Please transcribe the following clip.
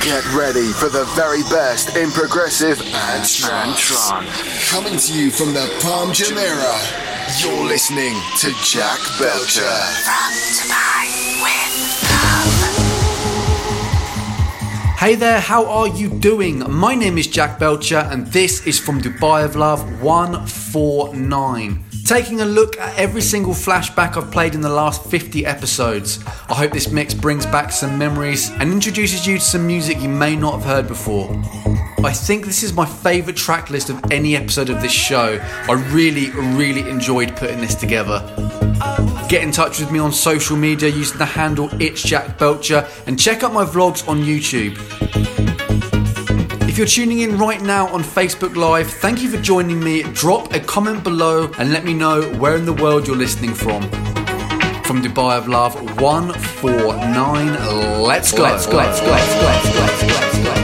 Get ready for the very best in progressive and trance. Coming to you from the Palm Jumeirah, you're listening to Jack Belcher. From Dubai with love. Hey there, how are you doing? My name is Jack Belcher, and this is from Dubai of Love 149 taking a look at every single flashback I've played in the last 50 episodes. I hope this mix brings back some memories and introduces you to some music you may not have heard before. I think this is my favourite track list of any episode of this show. I really, really enjoyed putting this together. Get in touch with me on social media using the handle It's Jack Belcher and check out my vlogs on YouTube. If you're tuning in right now on Facebook Live, thank you for joining me. Drop a comment below and let me know where in the world you're listening from. From Dubai of Love 149, let's go. Let's go. Let's go. Let's go. Let's go. Let's go. Let's go.